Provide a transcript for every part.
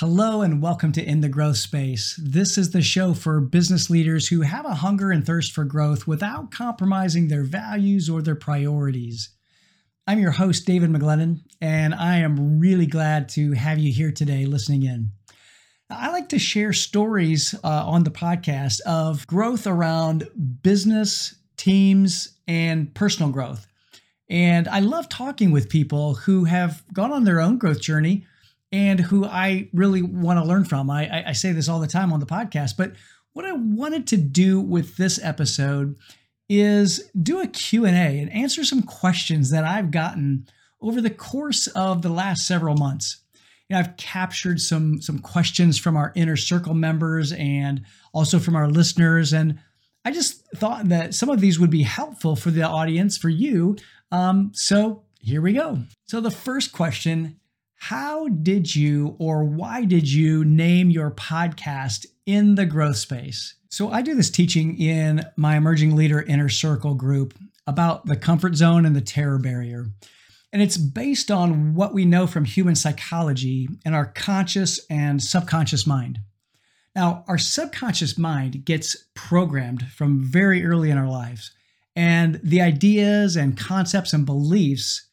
hello and welcome to In the Growth Space. This is the show for business leaders who have a hunger and thirst for growth without compromising their values or their priorities. I'm your host, David McGlennon, and I am really glad to have you here today listening in. I like to share stories uh, on the podcast of growth around business, teams, and personal growth. And I love talking with people who have gone on their own growth journey and who I really want to learn from. I, I, say this all the time on the podcast, but what I wanted to do with this episode is do a Q&A and answer some questions that I've gotten over the course of the last several months. You know, I've captured some some questions from our inner circle members and also from our listeners, and I just thought that some of these would be helpful for the audience, for you. Um, so here we go. So the first question how did you or why did you name your podcast in the growth space? So, I do this teaching in my emerging leader inner circle group about the comfort zone and the terror barrier. And it's based on what we know from human psychology and our conscious and subconscious mind. Now, our subconscious mind gets programmed from very early in our lives, and the ideas and concepts and beliefs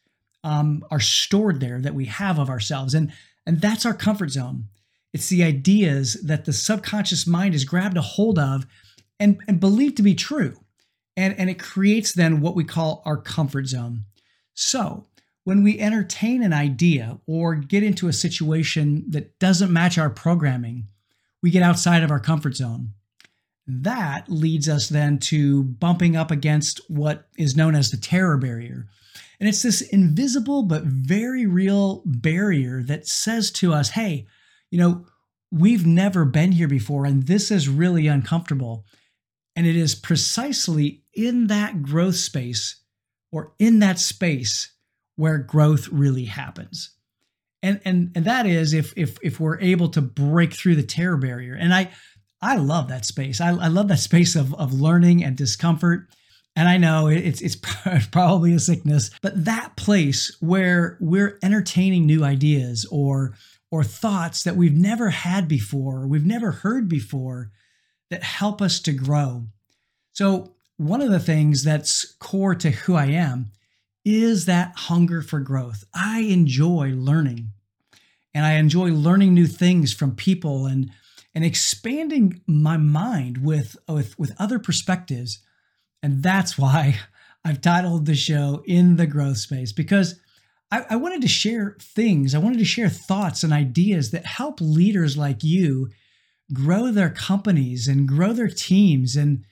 um, are stored there that we have of ourselves. And, and that's our comfort zone. It's the ideas that the subconscious mind has grabbed a hold of and, and believed to be true. And, and it creates then what we call our comfort zone. So, when we entertain an idea or get into a situation that doesn't match our programming, we get outside of our comfort zone. That leads us then to bumping up against what is known as the terror barrier, and it's this invisible but very real barrier that says to us, hey, you know, we've never been here before, and this is really uncomfortable. And it is precisely in that growth space or in that space where growth really happens. And, and, and that is if, if, if we're able to break through the terror barrier. And I, I love that space. I, I love that space of, of learning and discomfort and I know it's it's probably a sickness, but that place where we're entertaining new ideas or or thoughts that we've never had before, we've never heard before that help us to grow. So, one of the things that's core to who I am is that hunger for growth. I enjoy learning. And I enjoy learning new things from people and and expanding my mind with with with other perspectives and that's why I've titled the show In the Growth Space, because I, I, wanted to share things, I wanted to share thoughts and ideas that help leaders like you grow their companies and grow their teams and,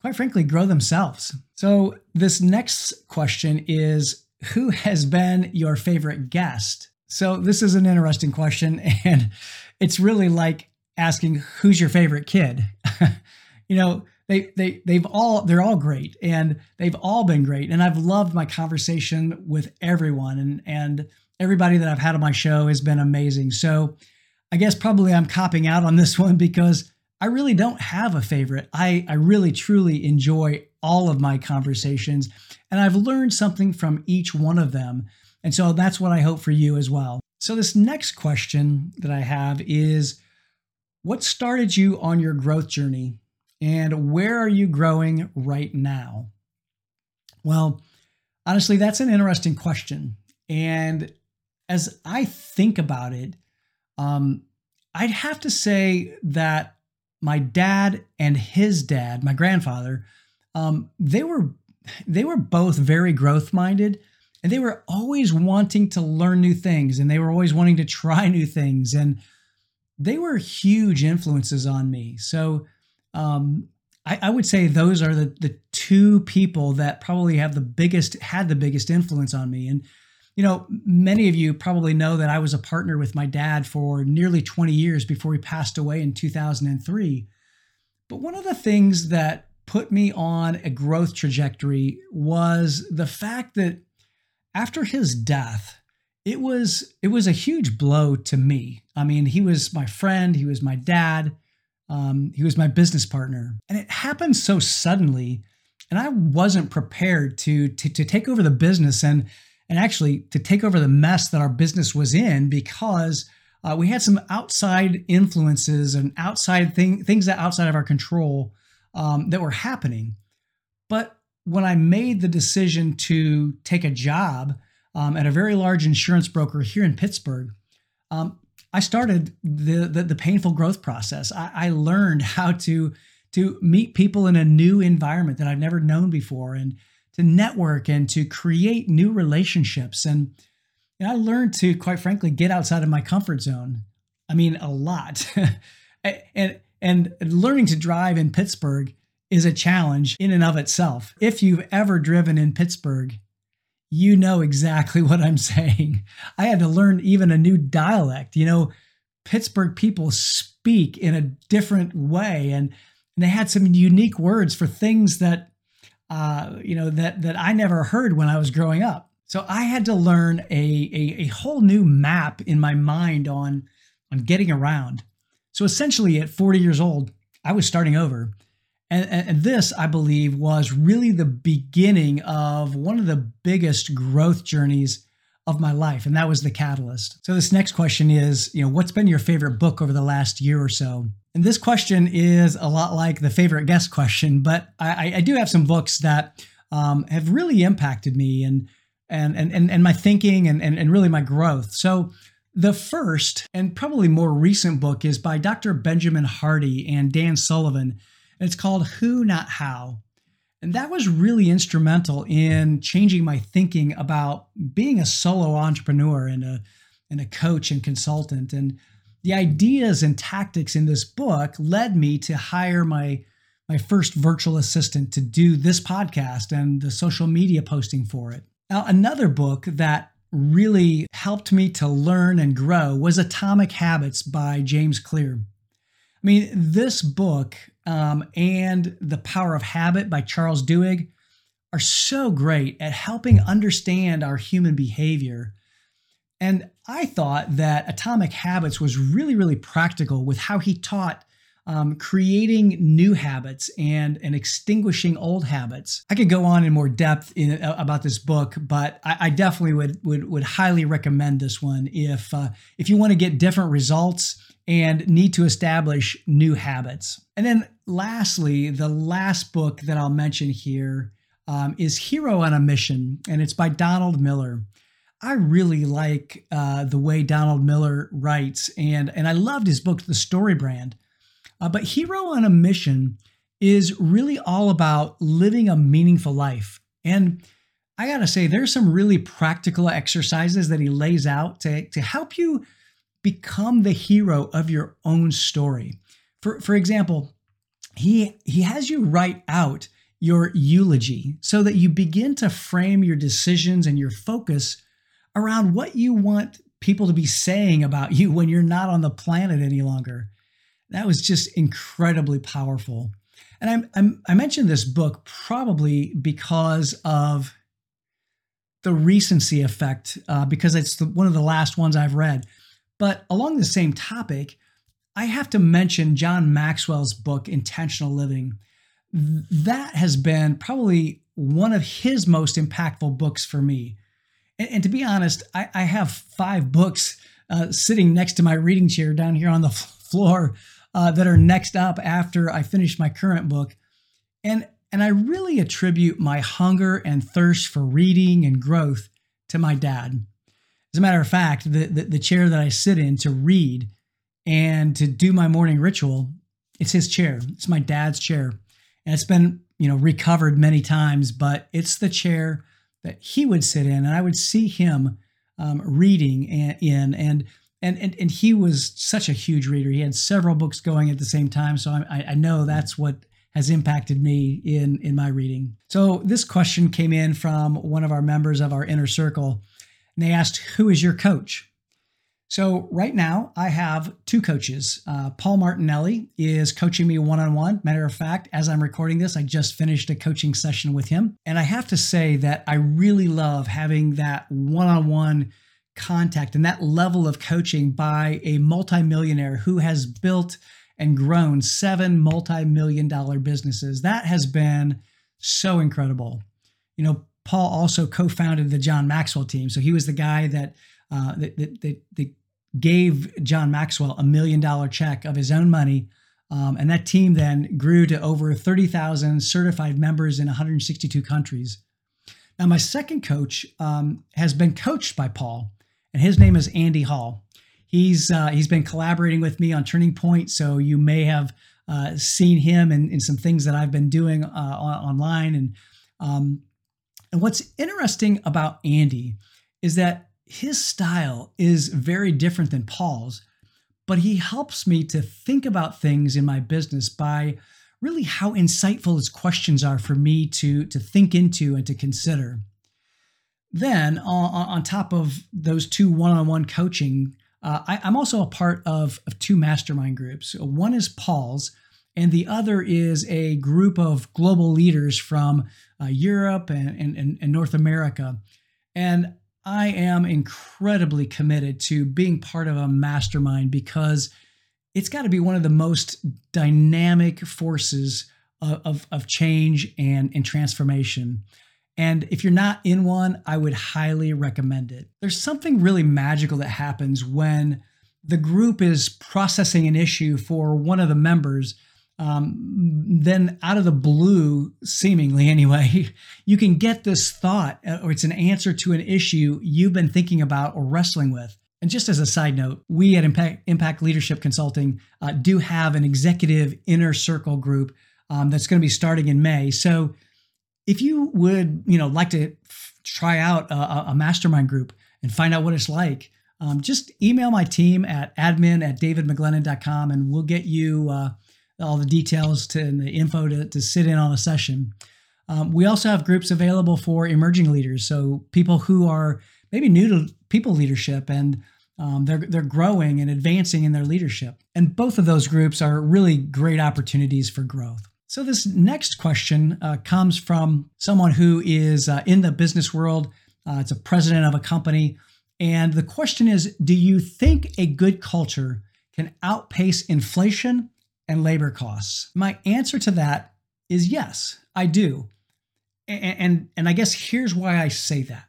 quite frankly, grow themselves. So, this next question is Who has been your favorite guest? So, this is an interesting question, and it's really like asking, Who's your favorite kid? you know, they they they've all they're all great and they've all been great and I've loved my conversation with everyone and and everybody that I've had on my show has been amazing. So I guess probably I'm copping out on this one because I really don't have a favorite. I I really truly enjoy all of my conversations and I've learned something from each one of them. And so that's what I hope for you as well. So this next question that I have is what started you on your growth journey and where are you growing right now? Well, honestly, that's an interesting question. And as I think about it, um, I'd have to say that my dad and his dad, my grandfather, um, they were they were both very growth minded, and they were always wanting to learn new things, and they were always wanting to try new things, and they were huge influences on me. So um, I, I, would say those are the the two people that probably have the biggest had the biggest influence on me. And you know, many of you probably know that I was a partner with my dad for nearly 20 years before he passed away in 2003. But one of the things that put me on a growth trajectory was the fact that after his death, it was it was a huge blow to me. I mean, he was my friend, he was my dad. Um, he was my business partner, and it happened so suddenly, and I wasn't prepared to, to to take over the business and and actually to take over the mess that our business was in because uh, we had some outside influences and outside thing, things that outside of our control um, that were happening. But when I made the decision to take a job um, at a very large insurance broker here in Pittsburgh, um, I started the, the, the painful growth process. I, I, learned how to to meet people in a new environment that I've never known before, and to network and to create new relationships. And, and I learned to, quite frankly, get outside of my comfort zone. I mean, a lot. and and learning to drive in Pittsburgh is a challenge in and of itself. If you've ever driven in Pittsburgh, you know exactly what I'm saying. I had to learn even a new dialect. You know, Pittsburgh people speak in a different way and, and they had some unique words for things that uh, you know that that I never heard when I was growing up. So I had to learn a, a, a whole new map in my mind on on getting around. So essentially, at 40 years old, I was starting over. And, and, this, I believe, was really the beginning of one of the biggest growth journeys of my life, and that was the catalyst. So this next question is, you know, what's been your favorite book over the last year or so? And this question is a lot like the favorite guest question, but I, I do have some books that um, have really impacted me and and and and my thinking and, and and really my growth. So the first and probably more recent book is by Dr. Benjamin Hardy and Dan Sullivan it's called Who Not How. And that was really instrumental in changing my thinking about being a solo entrepreneur and a, and a coach and consultant. And the ideas and tactics in this book led me to hire my, my first virtual assistant to do this podcast and the social media posting for it. Now, another book that really helped me to learn and grow was Atomic Habits by James Clear. I mean, this book um, and The Power of Habit by Charles Duhigg are so great at helping understand our human behavior. And I thought that Atomic Habits was really, really practical with how he taught um, creating new habits and and extinguishing old habits. I could go on in more depth in, uh, about this book, but I, I, definitely would would would highly recommend this one if uh, if you want to get different results and need to establish new habits. And then, lastly, the last book that I'll mention here um, is Hero on a Mission, and it's by Donald Miller. I really like uh, the way Donald Miller writes, and, and I loved his book, The Story Brand. Uh, but Hero on a Mission is really all about living a meaningful life. And I gotta say, there's some really practical exercises that he lays out to, to help you become the hero of your own story. For, for example, he, he has you write out your eulogy so that you begin to frame your decisions and your focus around what you want people to be saying about you when you're not on the planet any longer. That was just incredibly powerful. And I'm, I'm, i mentioned this book probably because of the recency effect, uh, because it's the, one of the last ones I've read. But along the same topic, I have to mention John Maxwell's book, Intentional Living. That has been probably one of his most impactful books for me. And, and to be honest, I, I have five books uh, sitting next to my reading chair down here on the floor uh, that are next up after I finish my current book. And, and I really attribute my hunger and thirst for reading and growth to my dad. As a matter of fact, the, the, the chair that I sit in to read and to do my morning ritual, it's his chair. It's my dad's chair. And it's been, you know, recovered many times, but it's the chair that he would sit in. And I would see him um, reading in. And, and, and, and he was such a huge reader. He had several books going at the same time. So I, I know that's what has impacted me in, in my reading. So this question came in from one of our members of our inner circle they asked, Who is your coach? So, right now, I have two coaches. Uh, Paul Martinelli is coaching me one on one. Matter of fact, as I'm recording this, I just finished a coaching session with him. And I have to say that I really love having that one on one contact and that level of coaching by a multimillionaire who has built and grown seven multi million dollar businesses. That has been so incredible. You know, Paul also co-founded the John Maxwell team, so he was the guy that uh, that, that, that, gave John Maxwell a million dollar check of his own money. Um, and that team then grew to over 30,000 certified members in 162 countries. Now, my second coach um, has been coached by Paul, and his name is Andy Hall. He's uh, he's been collaborating with me on Turning Point, so you may have uh, seen him in, in some things that I've been doing uh, online. And um, and what's interesting about Andy is that his style is very different than Paul's, but he helps me to think about things in my business by really how insightful his questions are for me to, to think into and to consider. Then, on, top of those two one on one coaching, uh, I, am also a part of, of two mastermind groups. One is Paul's, and the other is a group of global leaders from uh, Europe and, and, and North America. And I am incredibly committed to being part of a mastermind because it's got to be one of the most dynamic forces of, of, of, change and, and transformation. And if you're not in one, I would highly recommend it. There's something really magical that happens when the group is processing an issue for one of the members. Um, then, out of the blue, seemingly anyway, you can get this thought, uh, or it's an answer to an issue you've been thinking about or wrestling with. And just as a side note, we at Impact, Impact Leadership Consulting uh, do have an executive inner circle group um, that's going to be starting in May. So if you would, you know, like to f- try out a, a, mastermind group and find out what it's like, um, just email my team at admin at davidmcglennon.com and we'll get you uh, all the details to, and the info to, to sit in on a session. Um, we also have groups available for emerging leaders, so people who are maybe new to people leadership and um, they're they're growing and advancing in their leadership. And both of those groups are really great opportunities for growth. So this next question uh, comes from someone who is uh, in the business world. Uh, it's a president of a company, and the question is: Do you think a good culture can outpace inflation and labor costs? My answer to that is yes, I do. And, and, and I guess here's why I say that.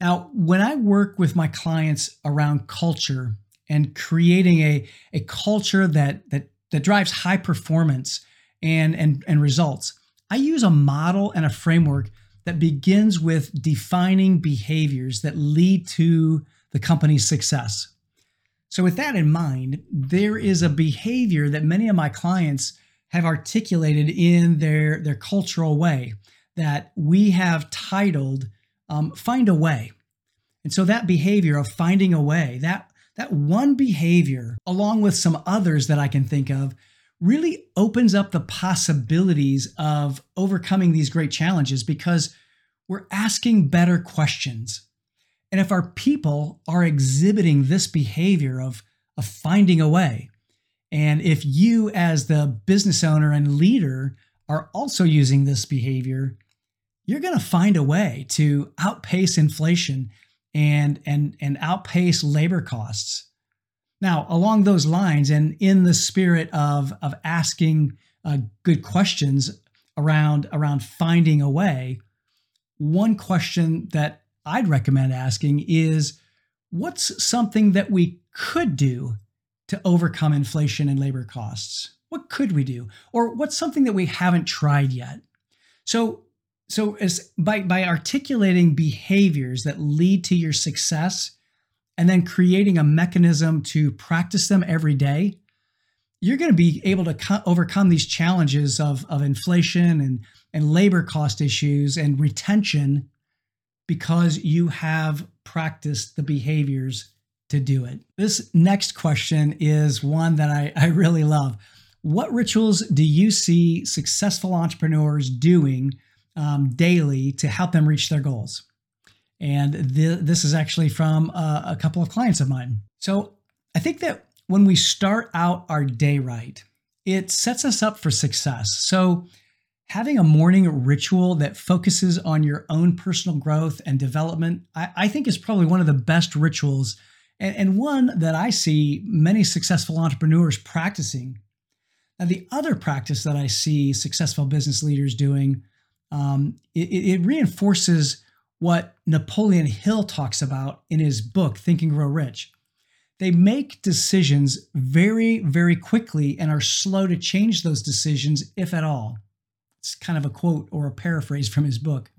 Now, when I work with my clients around culture and creating a, a culture that, that, that drives high performance and, and, and results, I use a model and a framework that begins with defining behaviors that lead to the company's success. So, with that in mind, there is a behavior that many of my clients have articulated in their, their cultural way that we have titled um, find a way. And so that behavior of finding a way, that that one behavior, along with some others that I can think of, really opens up the possibilities of overcoming these great challenges because we're asking better questions. And if our people are exhibiting this behavior of, of finding a way, and if you, as the business owner and leader, are also using this behavior, you're going to find a way to outpace inflation and and and outpace labor costs. Now, along those lines, and in the spirit of of asking uh, good questions around around finding a way, one question that I'd recommend asking is, what's something that we could do to overcome inflation and labor costs? What could we do, or what's something that we haven't tried yet? So so as by by articulating behaviors that lead to your success and then creating a mechanism to practice them every day you're going to be able to co- overcome these challenges of, of inflation and, and labor cost issues and retention because you have practiced the behaviors to do it. This next question is one that I, I really love. What rituals do you see successful entrepreneurs doing um, daily to help them reach their goals. And th- this is actually from a couple of clients of mine. So I think that when we start out our day right, it sets us up for success. So having a morning ritual that focuses on your own personal growth and development, I, I think is probably one of the best rituals and, and one that I see many successful entrepreneurs practicing. Now, the other practice that I see successful business leaders doing um, it, it reinforces what Napoleon Hill talks about in his book, Think and Grow Rich. they make decisions very, very quickly and are slow to change those decisions, if at all. It's kind of a quote or a paraphrase from his book.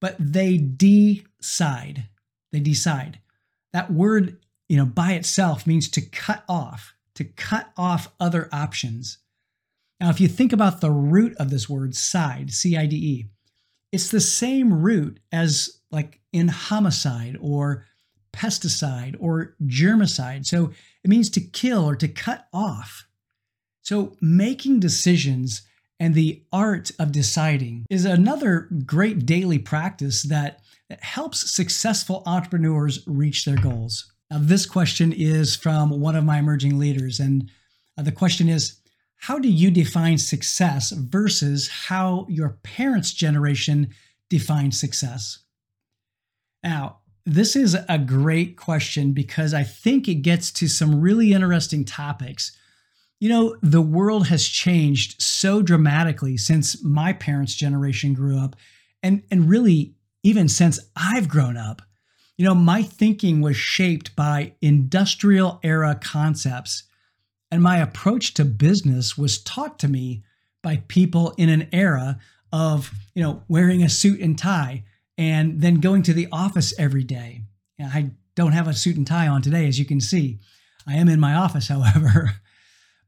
But they decide. They decide. That word, you know, by itself means to cut off, to cut off other options. Now, if you think about the root of this word, side, C I D E, it's the same root as like in homicide or pesticide or germicide. So it means to kill or to cut off. So making decisions and the art of deciding is another great daily practice that, helps successful entrepreneurs reach their goals. Now, this question is from one of my emerging leaders, and uh, the question is How do you define success versus how your parents' generation defined success? Now, this is a great question because I think it gets to some really interesting topics. You know, the world has changed so dramatically since my parents' generation grew up, and, and really even since I've grown up. You know, my thinking was shaped by industrial era concepts, and my approach to business was taught to me by people in an era of, you know, wearing a suit and tie and then going to the office every day. I don't have a suit and tie on today, as you can see. I am in my office, however.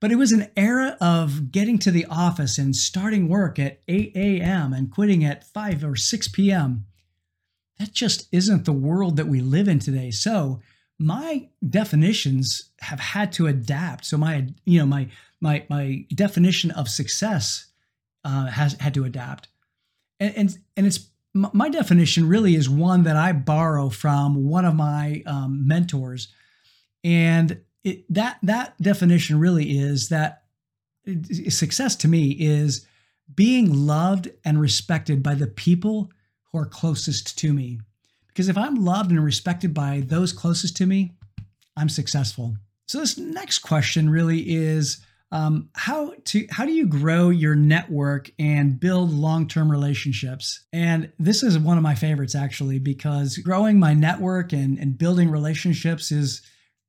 But it was an era of getting to the office and starting work at 8 a.m. and quitting at 5 or 6 p.m. That just isn't the world that we live in today. So my definitions have had to adapt. So my, you know, my my my definition of success uh, has had to adapt, and and, and it's my definition really is one that I borrow from one of my um, mentors, and it, that that definition really is that success to me is being loved and respected by the people who are closest to me. Because if I'm loved and respected by those closest to me, I'm successful. So this next question really is um, how to how do you grow your network and build long-term relationships and this is one of my favorites actually because growing my network and, and building relationships is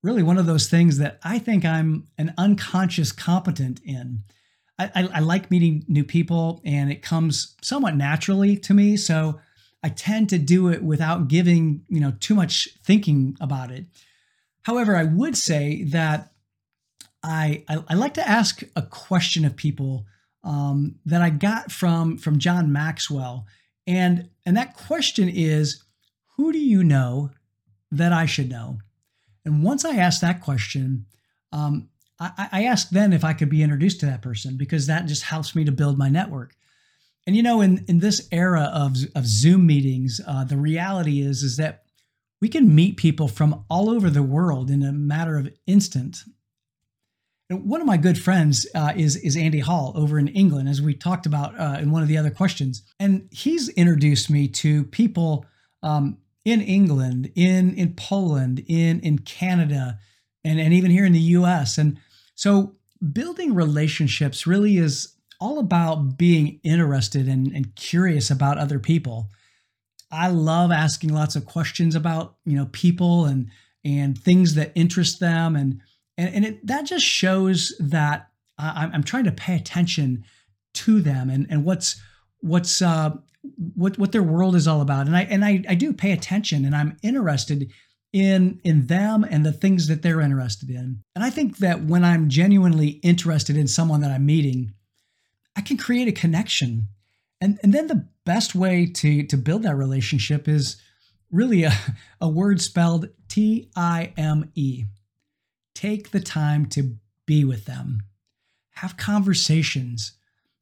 really one of those things that i think i'm an unconscious competent in. I, I, I like meeting new people and it comes somewhat naturally to me so i tend to do it without giving you know too much thinking about it. However i would say that I, I, I like to ask a question of people um, that I got from from John Maxwell, and and that question is, who do you know that I should know? And once I ask that question, um, I, I ask then if I could be introduced to that person because that just helps me to build my network. And you know, in in this era of of Zoom meetings, uh, the reality is is that we can meet people from all over the world in a matter of instant one of my good friends uh, is is Andy Hall over in England, as we talked about uh, in one of the other questions, and he's introduced me to people um, in England, in in Poland, in in Canada, and and even here in the U.S. And so, building relationships really is all about being interested and, and curious about other people. I love asking lots of questions about you know people and and things that interest them and and, and it, that just shows that I'm, I'm trying to pay attention to them and, and what's what's uh, what what their world is all about. And I and I, I do pay attention and I'm interested in in them and the things that they're interested in. And I think that when I'm genuinely interested in someone that I'm meeting, I can create a connection. And and then the best way to to build that relationship is really a, a word spelled T I M E. Take the time to be with them. Have conversations.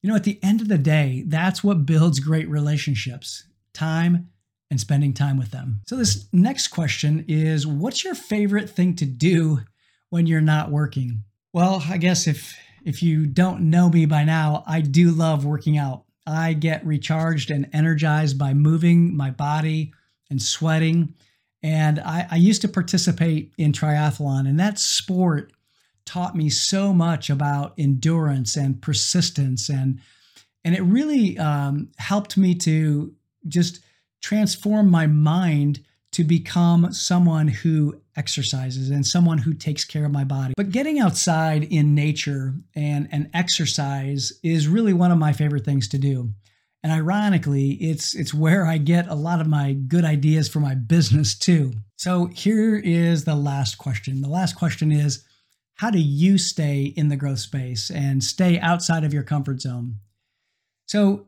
You know, at the end of the day, that's what builds great relationships time and spending time with them. So, this next question is What's your favorite thing to do when you're not working? Well, I guess if if you don't know me by now, I do love working out. I get recharged and energized by moving my body and sweating. And I, I used to participate in triathlon, and that sport taught me so much about endurance and persistence and and it really um, helped me to just transform my mind to become someone who exercises and someone who takes care of my body. But getting outside in nature and, and exercise is really one of my favorite things to do. And ironically, it's it's where I get a lot of my good ideas for my business too. So here is the last question. The last question is how do you stay in the growth space and stay outside of your comfort zone? So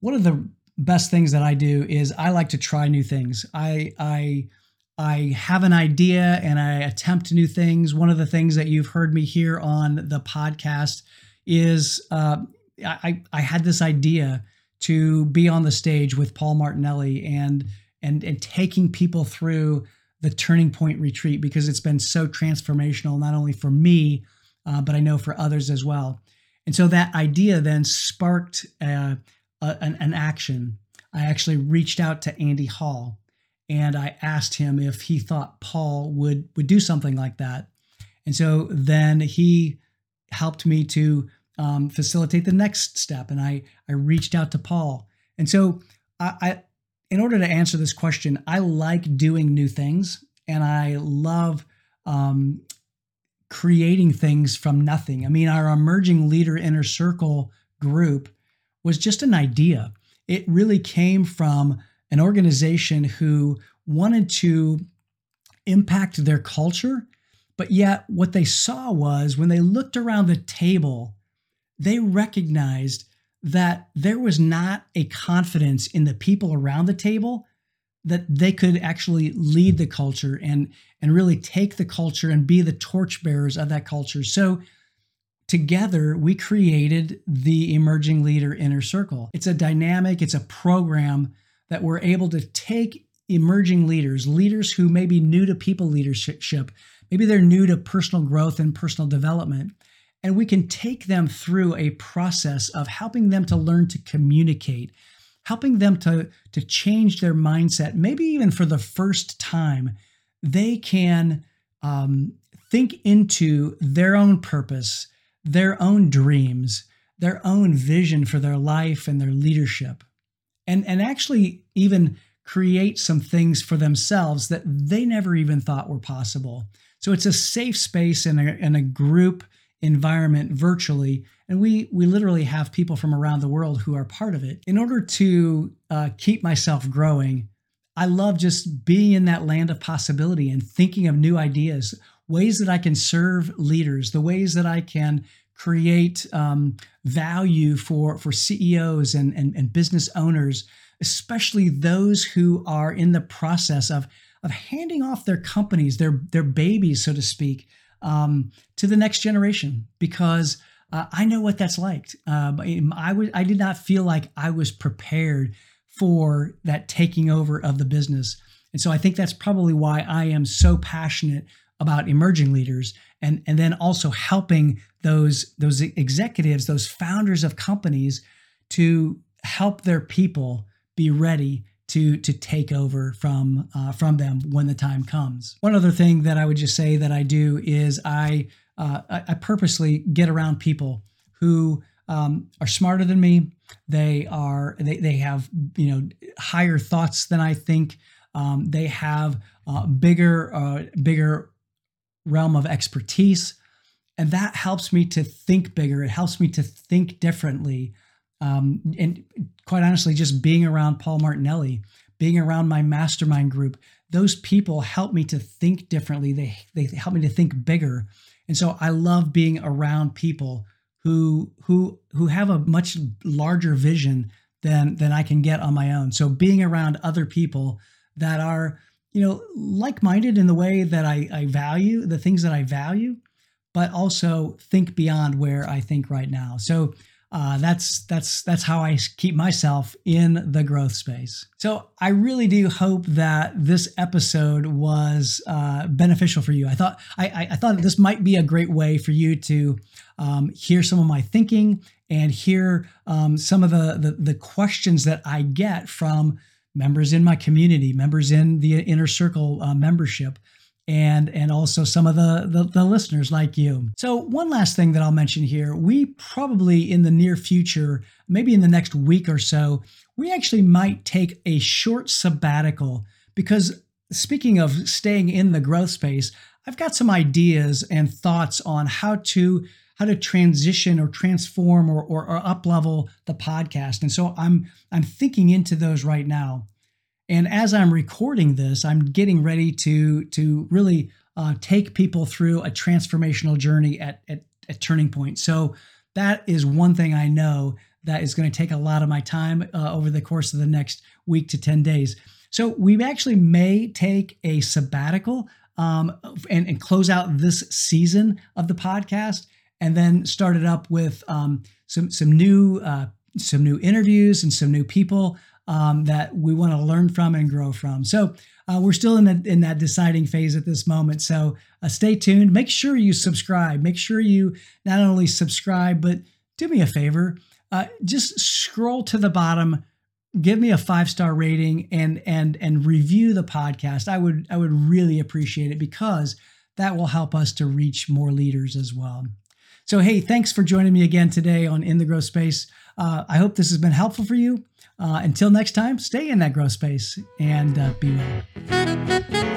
one of the best things that I do is I like to try new things. I I I have an idea and I attempt new things. One of the things that you've heard me hear on the podcast is uh, I I had this idea to be on the stage with Paul Martinelli and and and taking people through the turning point retreat because it's been so transformational not only for me uh, but I know for others as well. And so that idea then sparked uh, a, an, an action. I actually reached out to Andy Hall and I asked him if he thought Paul would would do something like that. And so then he helped me to um, facilitate the next step. And I I reached out to Paul. And so I, I, in order to answer this question, I like doing new things, and I love um, creating things from nothing. I mean, our emerging leader inner circle group was just an idea. It really came from an organization who wanted to impact their culture, but yet what they saw was when they looked around the table they recognized that there was not a confidence in the people around the table that they could actually lead the culture and and really take the culture and be the torchbearers of that culture. So together we created the emerging leader inner circle. It's a dynamic, it's a program that we're able to take emerging leaders, leaders who may be new to people leadership, maybe they're new to personal growth and personal development, and we can take them through a process of helping them to learn to communicate, helping them to, to change their mindset. Maybe even for the first time, they can um, think into their own purpose, their own dreams, their own vision for their life and their leadership, and, and actually even create some things for themselves that they never even thought were possible. So it's a safe space and a, and a group environment virtually. And we we literally have people from around the world who are part of it. In order to uh, keep myself growing i love just being in that land of possibility and thinking of new ideas ways that i can serve leaders the ways that i can create um, value for for ceos and, and and business owners especially those who are in the process of of handing off their companies their their babies so to speak um, to the next generation because uh, I know what that's like. Um, I was I did not feel like I was prepared for that taking over of the business, and so I think that's probably why I am so passionate about emerging leaders and and then also helping those those executives, those founders of companies to help their people be ready to to take over from uh, from them when the time comes. One other thing that I would just say that I do is I uh, I, purposely get around people who um, are smarter than me. They are they they have you know higher thoughts than I think. Um, they have uh, bigger uh, bigger realm of expertise, and that helps me to think bigger. It helps me to think differently. Um, and quite honestly, just being around Paul Martinelli, being around my mastermind group, those people help me to think differently. They they help me to think bigger. And so I love being around people who who who have a much larger vision than than I can get on my own. So being around other people that are, you know, like-minded in the way that I, I value the things that I value, but also think beyond where I think right now. So uh, that's that's that's how I keep myself in the growth space. So I really do hope that this episode was uh, beneficial for you. I thought I, I thought this might be a great way for you to um, hear some of my thinking and hear um, some of the, the the questions that I get from members in my community, members in the inner circle uh, membership and and also some of the, the, the listeners like you. So one last thing that I'll mention here, we probably in the near future, maybe in the next week or so, we actually might take a short sabbatical because speaking of staying in the growth space, I've got some ideas and thoughts on how to how to transition or transform or, or, or up level the podcast. And so I'm I'm thinking into those right now. And as I'm recording this, I'm getting ready to to really uh, take people through a transformational journey at, at Turning Point. So that is one thing I know that is going to take a lot of my time uh, over the course of the next week to ten days. So we actually may take a sabbatical um, and, and close out this season of the podcast, and then start it up with um, some some new uh, some new interviews and some new people um, that we want to learn from and grow from. So uh, we're still in, the, in that deciding phase at this moment. So uh, stay tuned. Make sure you subscribe. Make sure you not only subscribe, but do me a favor. Uh, just scroll to the bottom, give me a five star rating, and and and review the podcast. I would I would really appreciate it because that will help us to reach more leaders as well. So, hey, thanks for joining me again today on In the Growth Space. Uh, I hope this has been helpful for you. Uh, until next time, stay in that growth space and uh, be well.